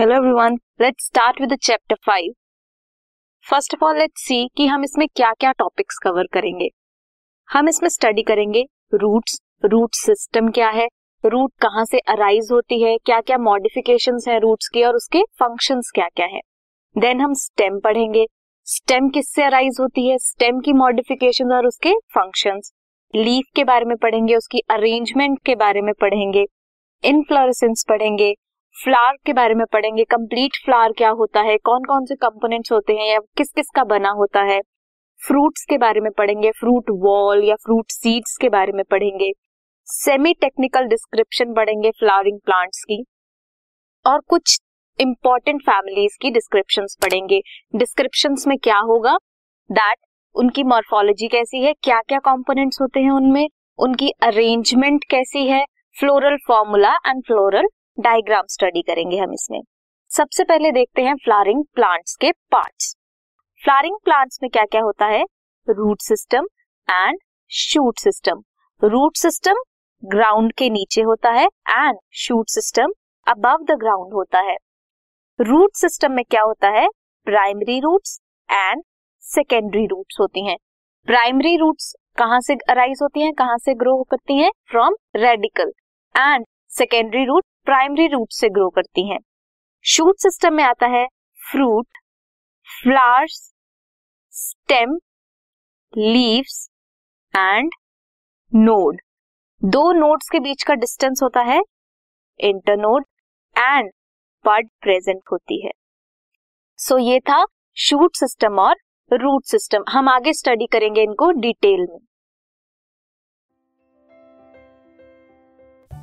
Hello everyone let's start with chapter five first of all let's see कि हम इसमें क्या क्या टॉपिक्स कवर करेंगे। हम इसमें स्टडी करेंगे रूट्स रूट सिस्टम क्या है रूट कहाँ से अराइज होती है क्या क्या मॉडिफिकेशन है रूट्स की और उसके फ़ंक्शंस क्या क्या है। देन हम स्टेम पढ़ेंगे। स्टेम किससे अराइज होती है? स्टेम की मॉडिफिकेशन और उसके फ़ंक्शन लीफ के बारे में पढ़ेंगे, उसकी अरेंजमेंट के बारे में पढ़ेंगे। इनफ्लोरेसेंस पढ़ेंगे। फ्लावर के बारे में पढ़ेंगे कंप्लीट फ्लावर क्या होता है कौन कौन से कंपोनेंट्स होते हैं या किस किस का बना होता है। फ्रूट्स के बारे में पढ़ेंगे फ्रूट वॉल या फ्रूट सीड्स के बारे में पढ़ेंगे। सेमी टेक्निकल डिस्क्रिप्शन पढ़ेंगे फ्लावरिंग प्लांट्स की। और कुछ इंपॉर्टेंट फैमिलीज़ की डिस्क्रिप्शन पढ़ेंगे। डिस्क्रिप्शन में क्या होगा? दैट उनकी मॉर्फोलॉजी कैसी है क्या क्या कॉम्पोनेंट्स होते हैं उनमें, उनकी अरेंजमेंट कैसी है floral formula and floral diagram study करेंगे हम इसमें। सबसे पहले देखते हैं फ्लावरिंग प्लांट्स के पार्ट्स। फ्लावरिंग प्लांट्स में क्या क्या होता है? Root system and shoot system. Root system ground के नीचे होता है and shoot system above the ground होता है। रूट सिस्टम में क्या होता है? Primary roots and secondary roots होती हैं। प्राइमरी रूट्स कहाँ से अराइज होती हैं? कहाँ से ग्रो करती हैं? From radical and secondary root primary root से ग्रो करती हैं। शूट सिस्टम में आता है fruit flowers stem leaves and node दो नोड्स के बीच का डिस्टेंस होता है इंटरनोड एंड बड प्रेजेंट होती है। सो so, ये था शूट सिस्टम और रूट सिस्टम हम आगे स्टडी करेंगे इनको डिटेल में।